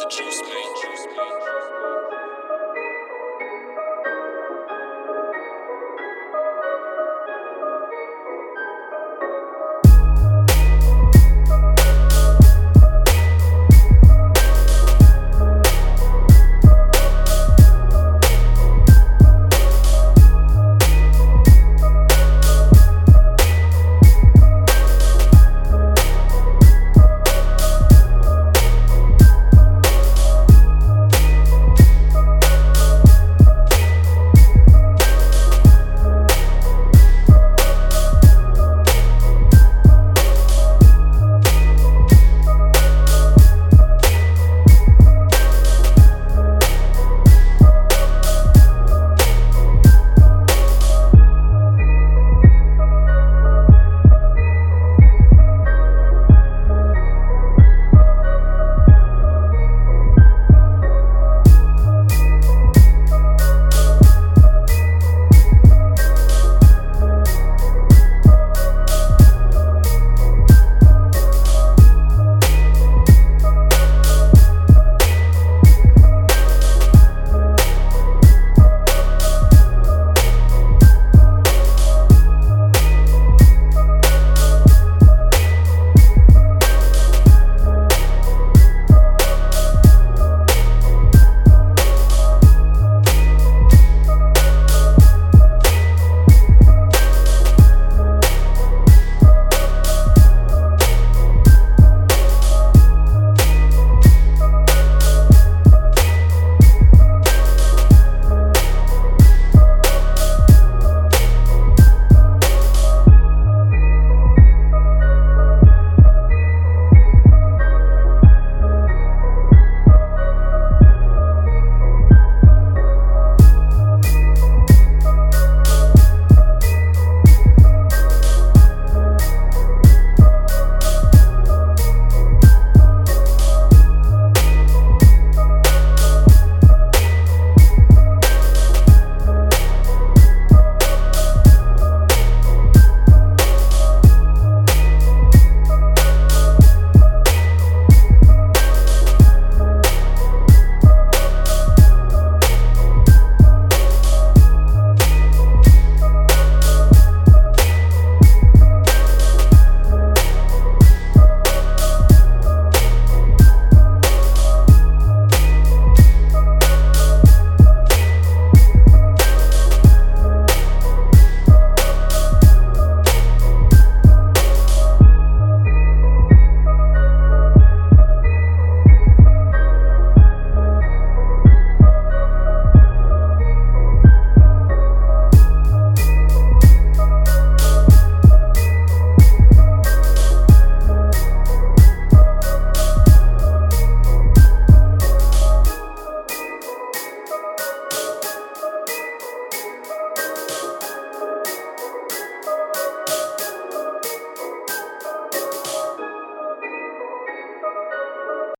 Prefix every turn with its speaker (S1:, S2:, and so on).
S1: the juice, man.